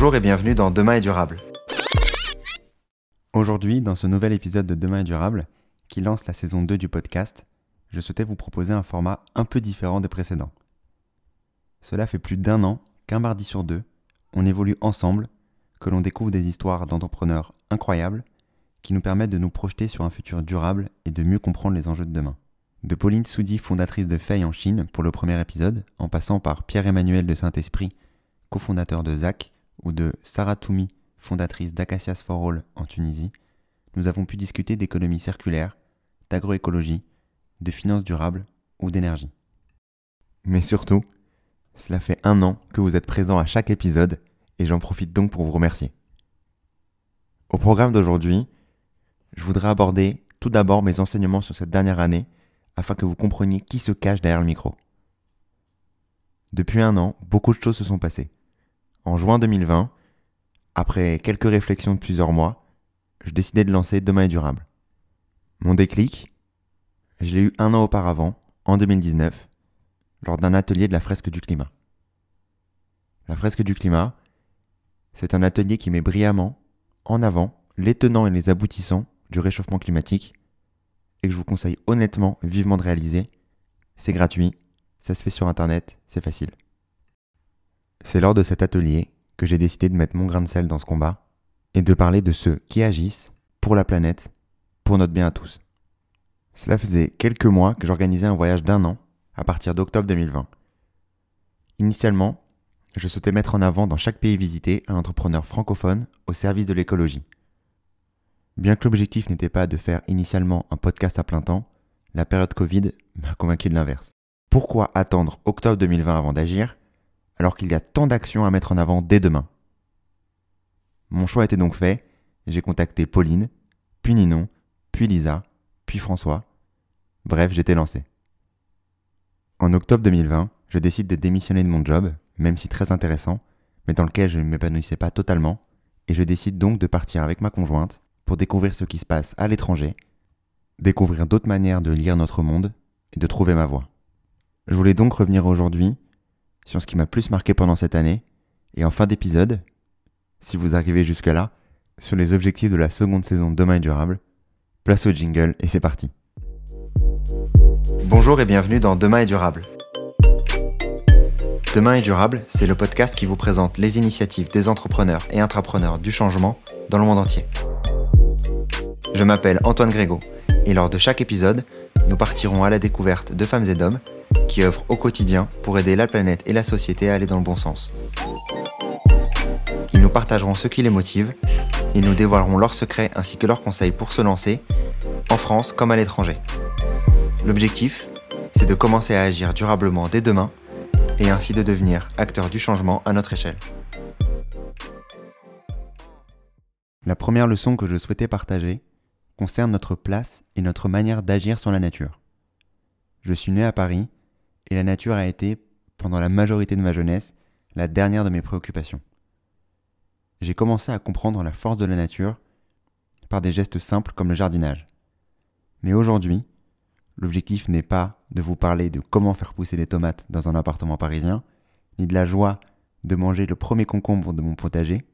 Bonjour et bienvenue dans Demain est durable. Aujourd'hui, dans ce nouvel épisode de Demain est durable, qui lance la saison 2 du podcast, je souhaitais vous proposer un format un peu différent des précédents. Cela fait plus d'un an qu'un mardi sur deux, on évolue ensemble, que l'on découvre des histoires d'entrepreneurs incroyables qui nous permettent de nous projeter sur un futur durable et de mieux comprendre les enjeux de demain. De Pauline Soudi, fondatrice de Fei en Chine pour le premier épisode, en passant par Pierre-Emmanuel de Saint-Esprit, cofondateur de ZAC, ou de Sarah Toumi, fondatrice d'Acacias for All en Tunisie, nous avons pu discuter d'économie circulaire, d'agroécologie, de finances durables ou d'énergie. Mais surtout, cela fait un an que vous êtes présent à chaque épisode et j'en profite donc pour vous remercier. Au programme d'aujourd'hui, je voudrais aborder tout d'abord mes enseignements sur cette dernière année afin que vous compreniez qui se cache derrière le micro. Depuis un an, beaucoup de choses se sont passées. En juin 2020, après quelques réflexions de plusieurs mois, je décidai de lancer Demain est durable. Mon déclic, je l'ai eu un an auparavant, en 2019, lors d'un atelier de la fresque du climat. La fresque du climat, c'est un atelier qui met brillamment en avant les tenants et les aboutissants du réchauffement climatique et que je vous conseille honnêtement, vivement de réaliser. C'est gratuit, ça se fait sur Internet, c'est facile. C'est lors de cet atelier que j'ai décidé de mettre mon grain de sel dans ce combat et de parler de ceux qui agissent pour la planète, pour notre bien à tous. Cela faisait quelques mois que j'organisais un voyage d'un an à partir d'octobre 2020. Initialement, je souhaitais mettre en avant dans chaque pays visité un entrepreneur francophone au service de l'écologie. Bien que l'objectif n'était pas de faire initialement un podcast à plein temps, la période Covid m'a convaincu de l'inverse. Pourquoi attendre octobre 2020 avant d'agir alors qu'il y a tant d'actions à mettre en avant dès demain. Mon choix était donc fait, j'ai contacté Pauline, puis Ninon, puis Lisa, puis François. Bref, j'étais lancé. En octobre 2020, je décide de démissionner de mon job, même si très intéressant, mais dans lequel je ne m'épanouissais pas totalement, et je décide donc de partir avec ma conjointe pour découvrir ce qui se passe à l'étranger, découvrir d'autres manières de lire notre monde et de trouver ma voie. Je voulais donc revenir aujourd'hui sur ce qui m'a plus marqué pendant cette année, et en fin d'épisode, si vous arrivez jusque-là, sur les objectifs de la seconde saison Demain est durable. Place au jingle et c'est parti. Bonjour et bienvenue dans Demain est durable. Demain est durable, c'est le podcast qui vous présente les initiatives des entrepreneurs et intrapreneurs du changement dans le monde entier. Je m'appelle Antoine Grégo et lors de chaque épisode, nous partirons à la découverte de femmes et d'hommes qui œuvrent au quotidien pour aider la planète et la société à aller dans le bon sens. Ils nous partageront ce qui les motive et nous dévoileront leurs secrets ainsi que leurs conseils pour se lancer, en France comme à l'étranger. L'objectif, c'est de commencer à agir durablement dès demain et ainsi de devenir acteur du changement à notre échelle. La première leçon que je souhaitais partager concerne notre place et notre manière d'agir sur la nature. Je suis né à Paris et la nature a été, pendant la majorité de ma jeunesse, la dernière de mes préoccupations. J'ai commencé à comprendre la force de la nature par des gestes simples comme le jardinage. Mais aujourd'hui, l'objectif n'est pas de vous parler de comment faire pousser des tomates dans un appartement parisien, ni de la joie de manger le premier concombre de mon potager,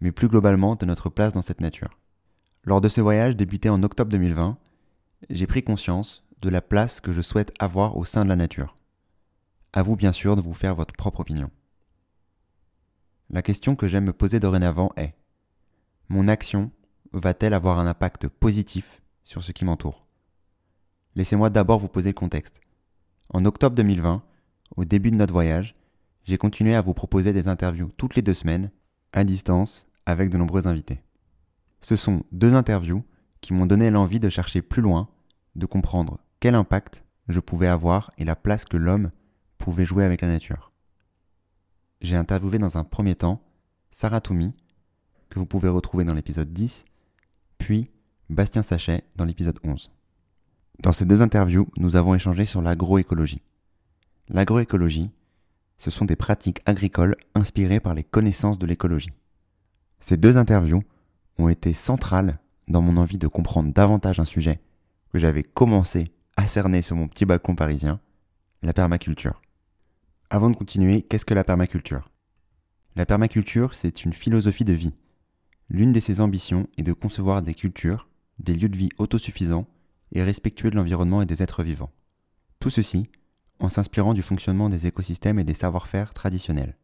mais plus globalement de notre place dans cette nature. Lors de ce voyage débuté en octobre 2020, j'ai pris conscience de la place que je souhaite avoir au sein de la nature. À vous bien sûr de vous faire votre propre opinion. La question que j'aime me poser dorénavant est Mon action va-t-elle avoir un impact positif sur ce qui m'entoure? Laissez-moi d'abord vous poser le contexte. En octobre 2020, au début de notre voyage, j'ai continué à vous proposer des interviews toutes les deux semaines, à distance, avec de nombreux invités. Ce sont deux interviews qui m'ont donné l'envie de chercher plus loin, de comprendre quel impact je pouvais avoir et la place que l'homme pouvait jouer avec la nature. J'ai interviewé dans un premier temps Sarah Toumi, que vous pouvez retrouver dans l'épisode 10, puis Bastien Sachet dans l'épisode 11. Dans ces deux interviews, nous avons échangé sur l'agroécologie. L'agroécologie, ce sont des pratiques agricoles inspirées par les connaissances de l'écologie. Ces deux interviews ont été centrales dans mon envie de comprendre davantage un sujet que j'avais commencé à cerner sur mon petit balcon parisien, la permaculture. Avant de continuer, qu'est-ce que la permaculture? La permaculture, c'est une philosophie de vie. L'une de ses ambitions est de concevoir des cultures, des lieux de vie autosuffisants et respectueux de l'environnement et des êtres vivants. Tout ceci en s'inspirant du fonctionnement des écosystèmes et des savoir-faire traditionnels.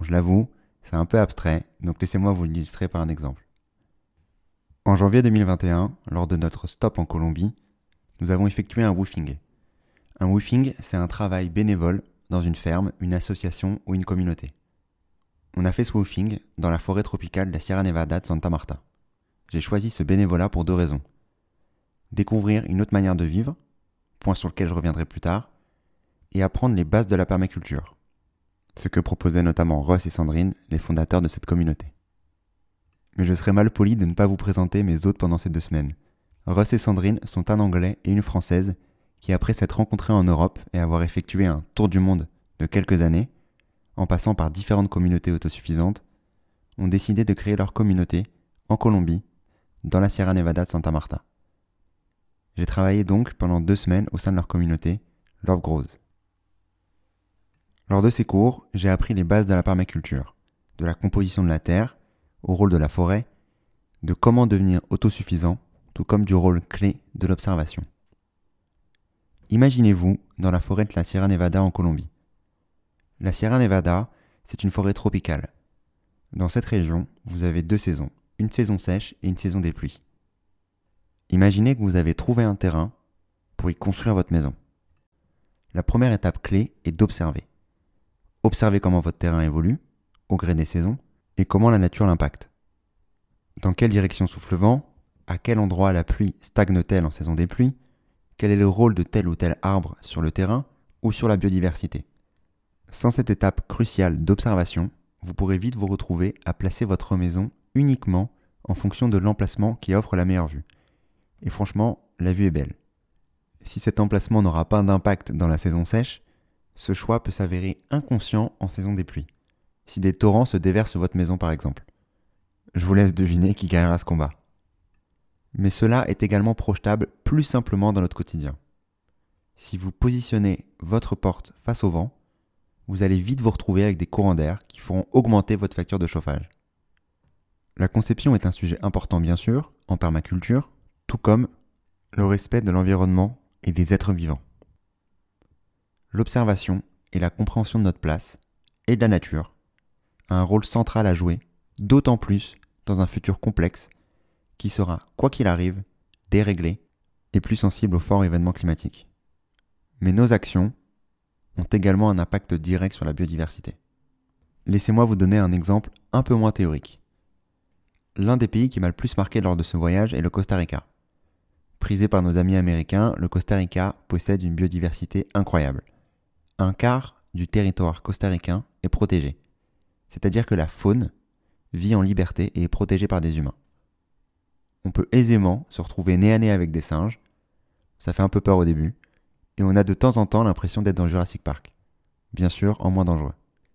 je l'avoue, c'est un peu abstrait, donc laissez-moi vous l'illustrer par un exemple. En janvier 2021, lors de notre stop en Colombie, nous avons effectué un woofing. Un woofing, c'est un travail bénévole dans une ferme, une association ou une communauté. On a fait ce woofing dans la forêt tropicale de la Sierra Nevada de Santa Marta. J'ai choisi ce bénévolat pour deux raisons. Découvrir une autre manière de vivre, point sur lequel je reviendrai plus tard, et apprendre les bases de la permaculture, ce que proposaient notamment Russ et Sandrine, les fondateurs de cette communauté. Mais je serais mal poli de ne pas vous présenter mes hôtes pendant ces deux semaines. Russ et Sandrine sont un Anglais et une Française qui, après s'être rencontrés en Europe et avoir effectué un tour du monde de quelques années, en passant par différentes communautés autosuffisantes, ont décidé de créer leur communauté en Colombie, dans la Sierra Nevada de Santa Marta. J'ai travaillé donc pendant deux semaines au sein de leur communauté, Love Grows. Lors de ces cours, j'ai appris les bases de la permaculture, de la composition de la terre, au rôle de la forêt, de comment devenir autosuffisant, tout comme du rôle clé de l'observation. Imaginez-vous dans la forêt de la Sierra Nevada en Colombie. La Sierra Nevada, c'est une forêt tropicale. Dans cette région, vous avez deux saisons, une saison sèche et une saison des pluies. Imaginez que vous avez trouvé un terrain pour y construire votre maison. La première étape clé est d'observer. Observez comment votre terrain évolue, au gré des saisons, et comment la nature l'impacte. Dans quelle direction souffle le vent? À quel endroit la pluie stagne-t-elle en saison des pluies? Quel est le rôle de tel ou tel arbre sur le terrain ou sur la biodiversité? Sans cette étape cruciale d'observation, vous pourrez vite vous retrouver à placer votre maison uniquement en fonction de l'emplacement qui offre la meilleure vue. Et franchement, la vue est belle. Si cet emplacement n'aura pas d'impact dans la saison sèche, ce choix peut s'avérer inconscient en saison des pluies, si des torrents se déversent sur votre maison par exemple. Je vous laisse deviner qui gagnera ce combat. Mais cela est également projetable plus simplement dans notre quotidien. Si vous positionnez votre porte face au vent, vous allez vite vous retrouver avec des courants d'air qui feront augmenter votre facture de chauffage. La conception est un sujet important bien sûr, en permaculture, tout comme le respect de l'environnement et des êtres vivants l'observation et la compréhension de notre place et de la nature a un rôle central à jouer, d'autant plus dans un futur complexe qui sera, quoi qu'il arrive, déréglé et plus sensible aux forts événements climatiques. Mais nos actions ont également un impact direct sur la biodiversité. Laissez-moi vous donner un exemple un peu moins théorique. L'un des pays qui m'a le plus marqué lors de ce voyage est le Costa Rica. Prisé par nos amis américains, le Costa Rica possède une biodiversité incroyable un quart du territoire costaricain est protégé, c'est-à-dire que la faune vit en liberté et est protégée par des humains. On peut aisément se retrouver nez à nez avec des singes, ça fait un peu peur au début, et on a de temps en temps l'impression d'être dans Jurassic Park, bien sûr en moins dangereux.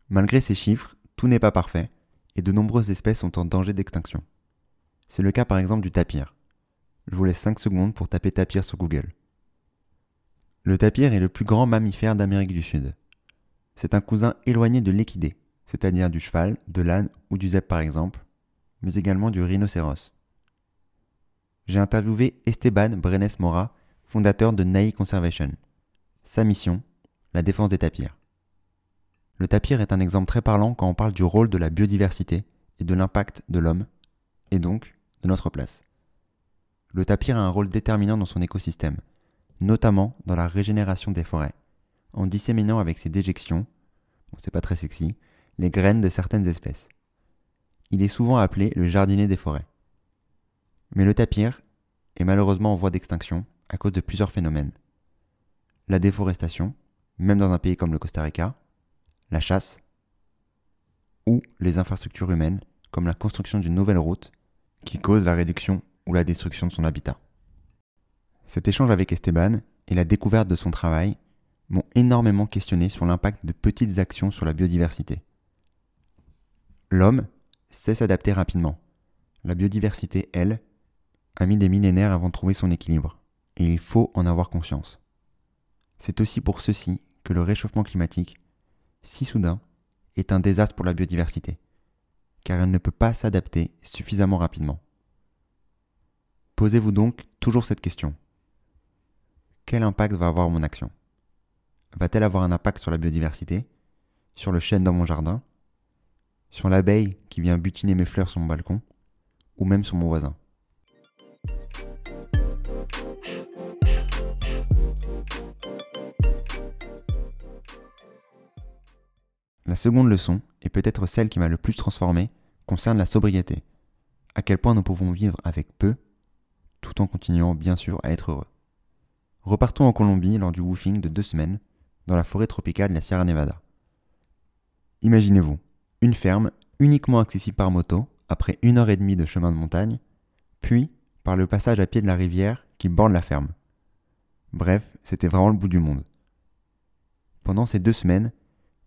Malgré ces chiffres, tout n'est pas parfait, et de nombreuses espèces sont en danger d'extinction. C'est le cas par exemple du tapir. Je vous laisse 5 secondes pour taper tapir sur Google. Le tapir est le plus grand mammifère d'Amérique du Sud. C'est un cousin éloigné de l'équidé, c'est-à-dire du cheval, de l'âne ou du zèbre par exemple, mais également du rhinocéros. J'ai interviewé Esteban Brenes Mora, fondateur de Nai Conservation. Sa mission, la défense des tapirs. Le tapir est un exemple très parlant quand on parle du rôle de la biodiversité et de l'impact de l'homme, et donc de notre place. Le tapir a un rôle déterminant dans son écosystème, notamment dans la régénération des forêts, en disséminant avec ses déjections, bon, c'est pas très sexy, les graines de certaines espèces. Il est souvent appelé le jardinier des forêts. Mais le tapir est malheureusement en voie d'extinction à cause de plusieurs phénomènes. La déforestation, même dans un pays comme le Costa Rica, la chasse, ou les infrastructures humaines, comme la construction d'une nouvelle route, qui cause la réduction ou la destruction de son habitat. Cet échange avec Esteban et la découverte de son travail m'ont énormément questionné sur l'impact de petites actions sur la biodiversité. L'homme sait s'adapter rapidement. La biodiversité, elle, a mis des millénaires avant de trouver son équilibre, et il faut en avoir conscience. C'est aussi pour ceci que le réchauffement climatique, si soudain est un désastre pour la biodiversité, car elle ne peut pas s'adapter suffisamment rapidement. Posez-vous donc toujours cette question. Quel impact va avoir mon action? Va-t-elle avoir un impact sur la biodiversité? Sur le chêne dans mon jardin? Sur l'abeille qui vient butiner mes fleurs sur mon balcon? Ou même sur mon voisin? La seconde leçon, et peut-être celle qui m'a le plus transformé, concerne la sobriété. À quel point nous pouvons vivre avec peu, tout en continuant bien sûr à être heureux. Repartons en Colombie lors du woofing de deux semaines, dans la forêt tropicale de la Sierra Nevada. Imaginez-vous, une ferme uniquement accessible par moto, après une heure et demie de chemin de montagne, puis par le passage à pied de la rivière qui borde la ferme. Bref, c'était vraiment le bout du monde. Pendant ces deux semaines,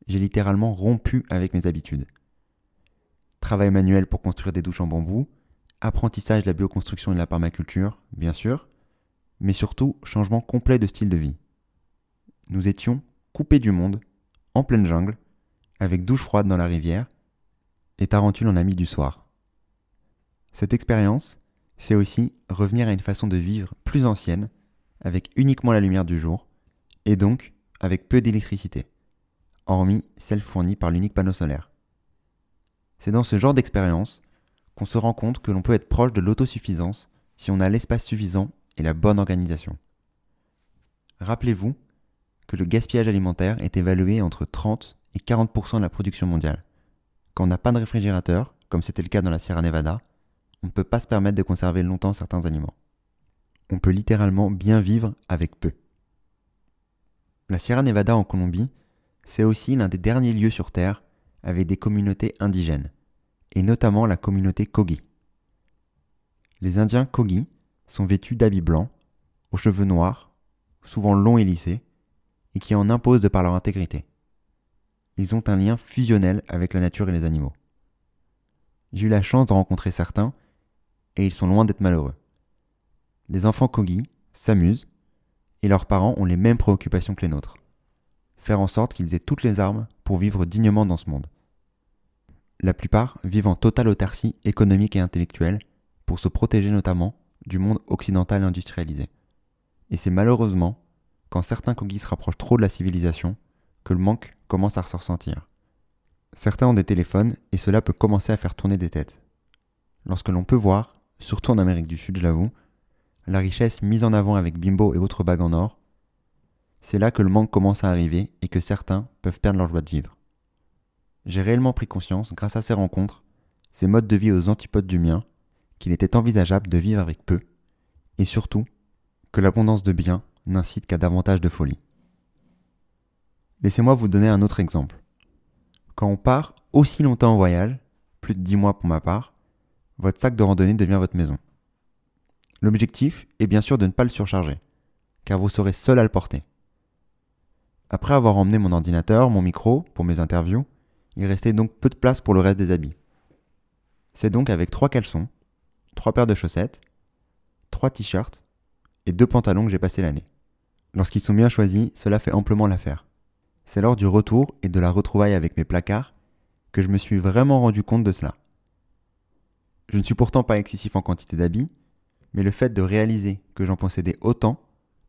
j'ai littéralement rompu avec mes habitudes. Travail manuel pour construire des douches en bambou, apprentissage de la bioconstruction et de la permaculture, bien sûr, mais surtout changement complet de style de vie. Nous étions coupés du monde, en pleine jungle, avec douche froide dans la rivière, et Tarentule en ami du soir. Cette expérience, c'est aussi revenir à une façon de vivre plus ancienne, avec uniquement la lumière du jour, et donc avec peu d'électricité hormis celle fournie par l'unique panneau solaire. C'est dans ce genre d'expérience qu'on se rend compte que l'on peut être proche de l'autosuffisance si on a l'espace suffisant et la bonne organisation. Rappelez-vous que le gaspillage alimentaire est évalué entre 30 et 40% de la production mondiale. Quand on n'a pas de réfrigérateur, comme c'était le cas dans la Sierra Nevada, on ne peut pas se permettre de conserver longtemps certains aliments. On peut littéralement bien vivre avec peu. La Sierra Nevada en Colombie c'est aussi l'un des derniers lieux sur Terre avec des communautés indigènes, et notamment la communauté Kogi. Les Indiens Kogi sont vêtus d'habits blancs, aux cheveux noirs, souvent longs et lissés, et qui en imposent de par leur intégrité. Ils ont un lien fusionnel avec la nature et les animaux. J'ai eu la chance de rencontrer certains, et ils sont loin d'être malheureux. Les enfants Kogi s'amusent, et leurs parents ont les mêmes préoccupations que les nôtres faire en sorte qu'ils aient toutes les armes pour vivre dignement dans ce monde. La plupart vivent en totale autarcie économique et intellectuelle pour se protéger notamment du monde occidental industrialisé. Et c'est malheureusement quand certains Kogis se rapprochent trop de la civilisation que le manque commence à se ressentir. Certains ont des téléphones et cela peut commencer à faire tourner des têtes. Lorsque l'on peut voir, surtout en Amérique du Sud, je l'avoue, la richesse mise en avant avec Bimbo et autres bagues en or, c'est là que le manque commence à arriver et que certains peuvent perdre leur joie de vivre. J'ai réellement pris conscience, grâce à ces rencontres, ces modes de vie aux antipodes du mien, qu'il était envisageable de vivre avec peu, et surtout que l'abondance de biens n'incite qu'à davantage de folie. Laissez-moi vous donner un autre exemple. Quand on part aussi longtemps en voyage, plus de dix mois pour ma part, votre sac de randonnée devient votre maison. L'objectif est bien sûr de ne pas le surcharger, car vous serez seul à le porter. Après avoir emmené mon ordinateur, mon micro pour mes interviews, il restait donc peu de place pour le reste des habits. C'est donc avec trois caleçons, trois paires de chaussettes, trois t-shirts et deux pantalons que j'ai passé l'année. Lorsqu'ils sont bien choisis, cela fait amplement l'affaire. C'est lors du retour et de la retrouvaille avec mes placards que je me suis vraiment rendu compte de cela. Je ne suis pourtant pas excessif en quantité d'habits, mais le fait de réaliser que j'en possédais autant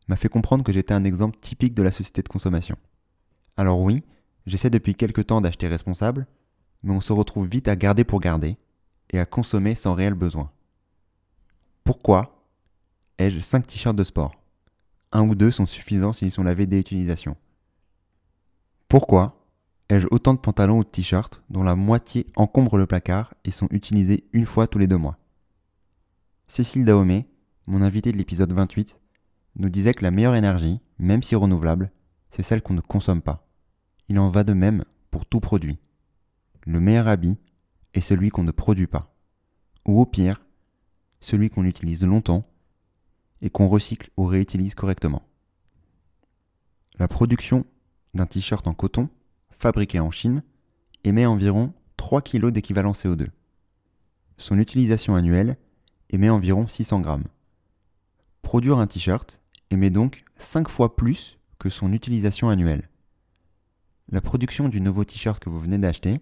m'a fait comprendre que j'étais un exemple typique de la société de consommation. Alors oui, j'essaie depuis quelque temps d'acheter responsable, mais on se retrouve vite à garder pour garder et à consommer sans réel besoin. Pourquoi ai-je 5 t-shirts de sport? Un ou deux sont suffisants s'ils sont lavés dès utilisation. Pourquoi ai-je autant de pantalons ou de t-shirts dont la moitié encombre le placard et sont utilisés une fois tous les deux mois? Cécile Dahomey, mon invité de l'épisode 28, nous disait que la meilleure énergie, même si renouvelable, c'est celle qu'on ne consomme pas. Il en va de même pour tout produit. Le meilleur habit est celui qu'on ne produit pas. Ou au pire, celui qu'on utilise longtemps et qu'on recycle ou réutilise correctement. La production d'un t-shirt en coton, fabriqué en Chine, émet environ 3 kg d'équivalent CO2. Son utilisation annuelle émet environ 600 grammes. Produire un t-shirt émet donc 5 fois plus que son utilisation annuelle. la production du nouveau t-shirt que vous venez d'acheter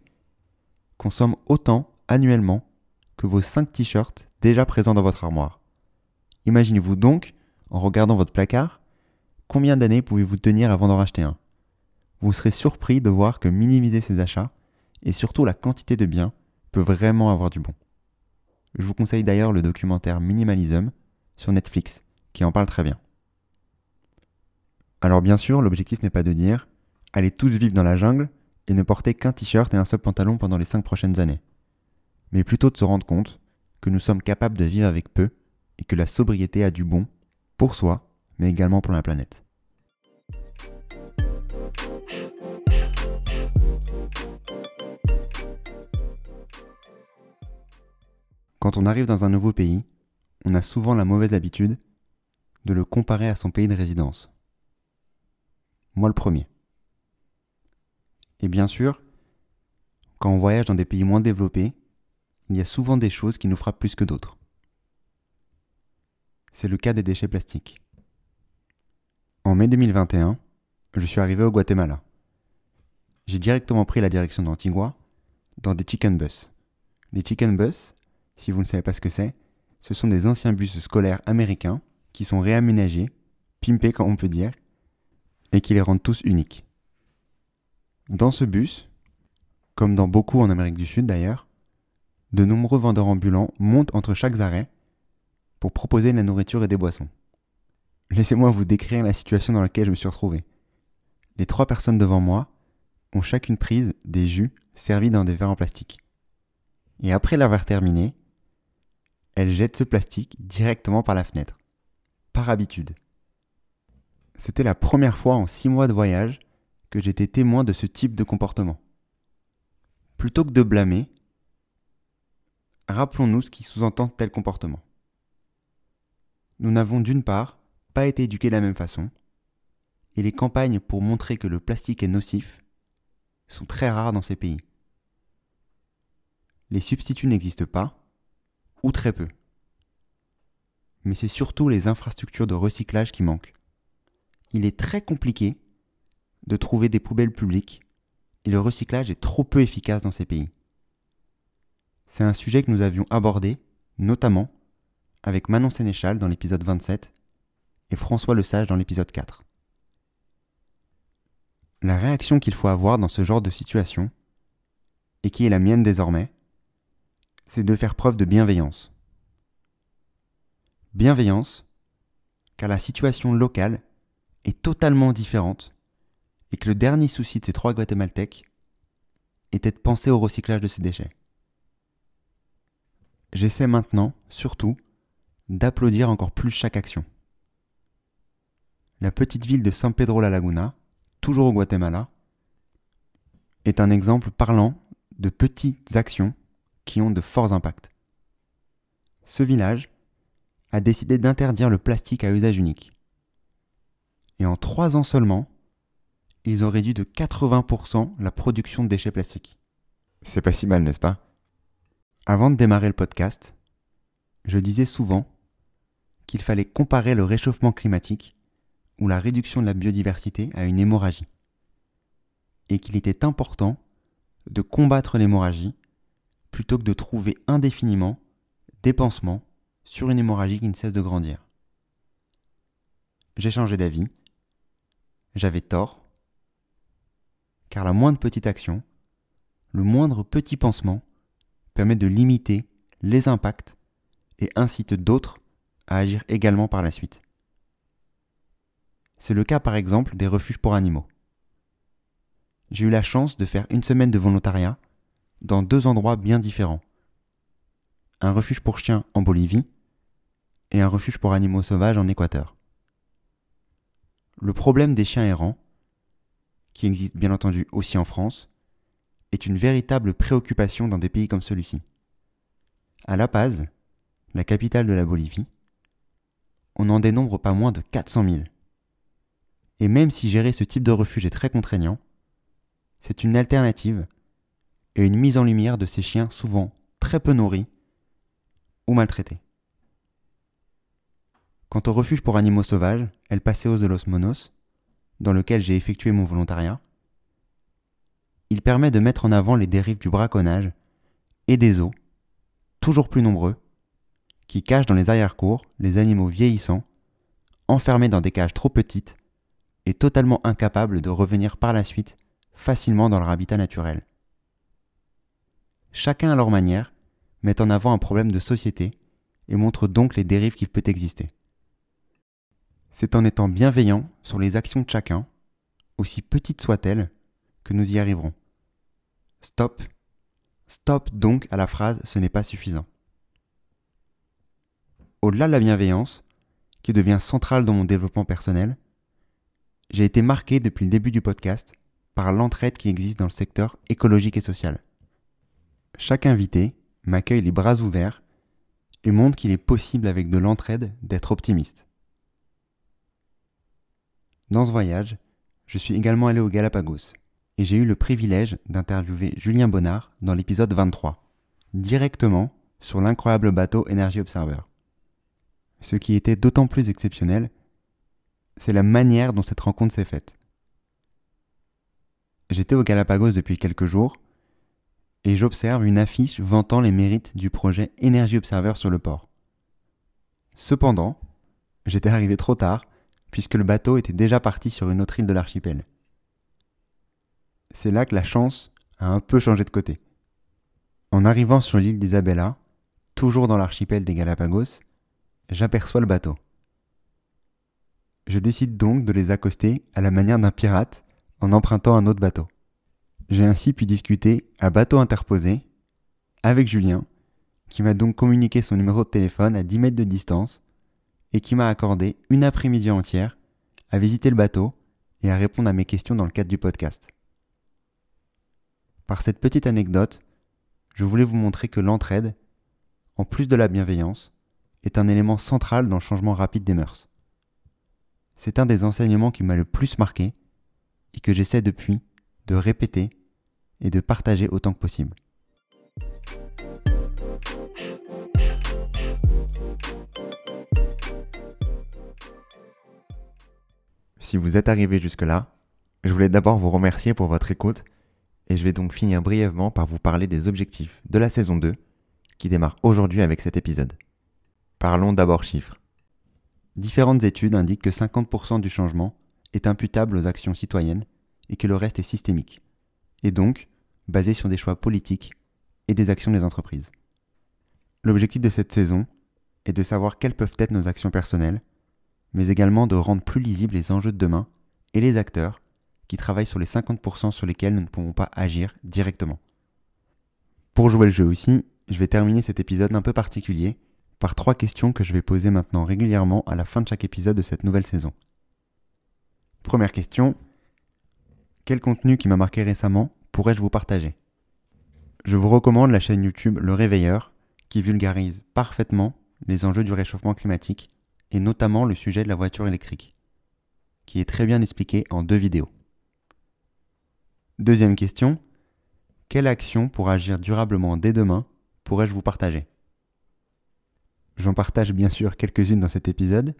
consomme autant annuellement que vos 5 t-shirts déjà présents dans votre armoire. Imaginez-vous donc, en regardant votre placard, combien d'années pouvez-vous tenir avant d'en racheter un? Vous serez surpris de voir que minimiser ces achats, et surtout la quantité de biens, peut vraiment avoir du bon. Je vous conseille d'ailleurs le documentaire Minimalism sur Netflix, qui en parle très bien. Alors bien sûr, l'objectif n'est pas de dire allez tous vivre dans la jungle et ne porter qu'un t-shirt et un seul pantalon pendant les 5 prochaines années, mais plutôt de se rendre compte que nous sommes capables de vivre avec peu et que la sobriété a du bon pour soi, mais également pour la planète. Quand on arrive dans un nouveau pays, on a souvent la mauvaise habitude de le comparer à son pays de résidence. Moi le premier. Et bien sûr, quand on voyage dans des pays moins développés, il y a souvent des choses qui nous frappent plus que d'autres. C'est le cas des déchets plastiques. En mai 2021, je suis arrivé au Guatemala. J'ai directement pris la direction d'Antigua dans des chicken bus. Les chicken bus, si vous ne savez pas ce que c'est, ce sont des anciens bus scolaires américains qui sont réaménagés, pimpés comme on peut dire, et qui les rendent tous uniques. Dans ce bus, comme dans beaucoup en Amérique du Sud d'ailleurs, de nombreux vendeurs ambulants montent entre chaque arrêt pour proposer de la nourriture et des boissons. Laissez-moi vous décrire la situation dans laquelle je me suis retrouvé. Les trois personnes devant moi ont chacune prise des jus servis dans des verres en plastique. Et après l'avoir terminé, elles jettent ce plastique directement par la fenêtre. Par habitude. C'était la première fois en six mois de voyage que j'étais témoin de ce type de comportement. Plutôt que de blâmer, rappelons-nous ce qui sous-entend tel comportement. Nous n'avons d'une part pas été éduqués de la même façon, et les campagnes pour montrer que le plastique est nocif sont très rares dans ces pays. Les substituts n'existent pas, ou très peu. Mais c'est surtout les infrastructures de recyclage qui manquent il est très compliqué de trouver des poubelles publiques et le recyclage est trop peu efficace dans ces pays. C'est un sujet que nous avions abordé, notamment avec Manon Sénéchal dans l'épisode 27 et François Lesage dans l'épisode 4. La réaction qu'il faut avoir dans ce genre de situation, et qui est la mienne désormais, c'est de faire preuve de bienveillance. Bienveillance, car la situation locale est totalement différente et que le dernier souci de ces trois Guatémaltèques était de penser au recyclage de ces déchets. J'essaie maintenant, surtout, d'applaudir encore plus chaque action. La petite ville de San Pedro la Laguna, toujours au Guatemala, est un exemple parlant de petites actions qui ont de forts impacts. Ce village a décidé d'interdire le plastique à usage unique et en trois ans seulement, ils ont réduit de 80% la production de déchets plastiques. C'est pas si mal, n'est-ce pas? Avant de démarrer le podcast, je disais souvent qu'il fallait comparer le réchauffement climatique ou la réduction de la biodiversité à une hémorragie, et qu'il était important de combattre l'hémorragie plutôt que de trouver indéfiniment des pansements sur une hémorragie qui ne cesse de grandir. J'ai changé d'avis j'avais tort, car la moindre petite action, le moindre petit pansement permet de limiter les impacts et incite d'autres à agir également par la suite. C'est le cas par exemple des refuges pour animaux. J'ai eu la chance de faire une semaine de volontariat dans deux endroits bien différents. Un refuge pour chiens en Bolivie et un refuge pour animaux sauvages en Équateur. Le problème des chiens errants, qui existe bien entendu aussi en France, est une véritable préoccupation dans des pays comme celui-ci. À La Paz, la capitale de la Bolivie, on n'en dénombre pas moins de 400 000. Et même si gérer ce type de refuge est très contraignant, c'est une alternative et une mise en lumière de ces chiens souvent très peu nourris ou maltraités. Quant au refuge pour animaux sauvages, El Paseos de los Monos, dans lequel j'ai effectué mon volontariat, il permet de mettre en avant les dérives du braconnage et des eaux, toujours plus nombreux, qui cachent dans les arrière-cours les animaux vieillissants, enfermés dans des cages trop petites et totalement incapables de revenir par la suite facilement dans leur habitat naturel. Chacun à leur manière met en avant un problème de société et montre donc les dérives qu'il peut exister. C'est en étant bienveillant sur les actions de chacun, aussi petites soient-elles, que nous y arriverons. Stop. Stop donc à la phrase ce n'est pas suffisant. Au-delà de la bienveillance, qui devient centrale dans mon développement personnel, j'ai été marqué depuis le début du podcast par l'entraide qui existe dans le secteur écologique et social. Chaque invité m'accueille les bras ouverts et montre qu'il est possible avec de l'entraide d'être optimiste. Dans ce voyage, je suis également allé au Galapagos et j'ai eu le privilège d'interviewer Julien Bonnard dans l'épisode 23, directement sur l'incroyable bateau Energy Observer. Ce qui était d'autant plus exceptionnel, c'est la manière dont cette rencontre s'est faite. J'étais au Galapagos depuis quelques jours et j'observe une affiche vantant les mérites du projet Energy Observer sur le port. Cependant, j'étais arrivé trop tard puisque le bateau était déjà parti sur une autre île de l'archipel. C'est là que la chance a un peu changé de côté. En arrivant sur l'île d'Isabella, toujours dans l'archipel des Galapagos, j'aperçois le bateau. Je décide donc de les accoster à la manière d'un pirate en empruntant un autre bateau. J'ai ainsi pu discuter à bateau interposé avec Julien, qui m'a donc communiqué son numéro de téléphone à 10 mètres de distance et qui m'a accordé une après-midi entière à visiter le bateau et à répondre à mes questions dans le cadre du podcast. Par cette petite anecdote, je voulais vous montrer que l'entraide, en plus de la bienveillance, est un élément central dans le changement rapide des mœurs. C'est un des enseignements qui m'a le plus marqué et que j'essaie depuis de répéter et de partager autant que possible. Si vous êtes arrivé jusque-là, je voulais d'abord vous remercier pour votre écoute et je vais donc finir brièvement par vous parler des objectifs de la saison 2 qui démarre aujourd'hui avec cet épisode. Parlons d'abord chiffres. Différentes études indiquent que 50% du changement est imputable aux actions citoyennes et que le reste est systémique, et donc basé sur des choix politiques et des actions des entreprises. L'objectif de cette saison est de savoir quelles peuvent être nos actions personnelles, mais également de rendre plus lisibles les enjeux de demain et les acteurs qui travaillent sur les 50% sur lesquels nous ne pouvons pas agir directement. Pour jouer le jeu aussi, je vais terminer cet épisode un peu particulier par trois questions que je vais poser maintenant régulièrement à la fin de chaque épisode de cette nouvelle saison. Première question, quel contenu qui m'a marqué récemment pourrais-je vous partager? Je vous recommande la chaîne YouTube Le Réveilleur, qui vulgarise parfaitement les enjeux du réchauffement climatique, et notamment le sujet de la voiture électrique, qui est très bien expliqué en deux vidéos. Deuxième question, quelle action pour agir durablement dès demain pourrais-je vous partager? J'en partage bien sûr quelques-unes dans cet épisode,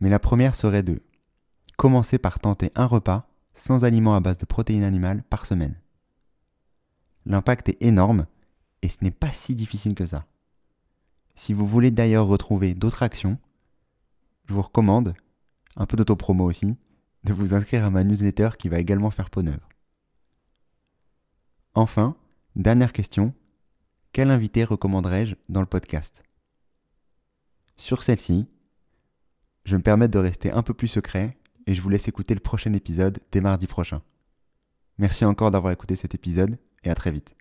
mais la première serait de commencer par tenter un repas sans aliments à base de protéines animales par semaine. L'impact est énorme et ce n'est pas si difficile que ça. Si vous voulez d'ailleurs retrouver d'autres actions, je vous recommande, un peu d'autopromo aussi, de vous inscrire à ma newsletter qui va également faire peau neuve. Enfin, dernière question, quel invité recommanderais-je dans le podcast? Sur celle-ci, je me permets de rester un peu plus secret et je vous laisse écouter le prochain épisode dès mardi prochain. Merci encore d'avoir écouté cet épisode et à très vite.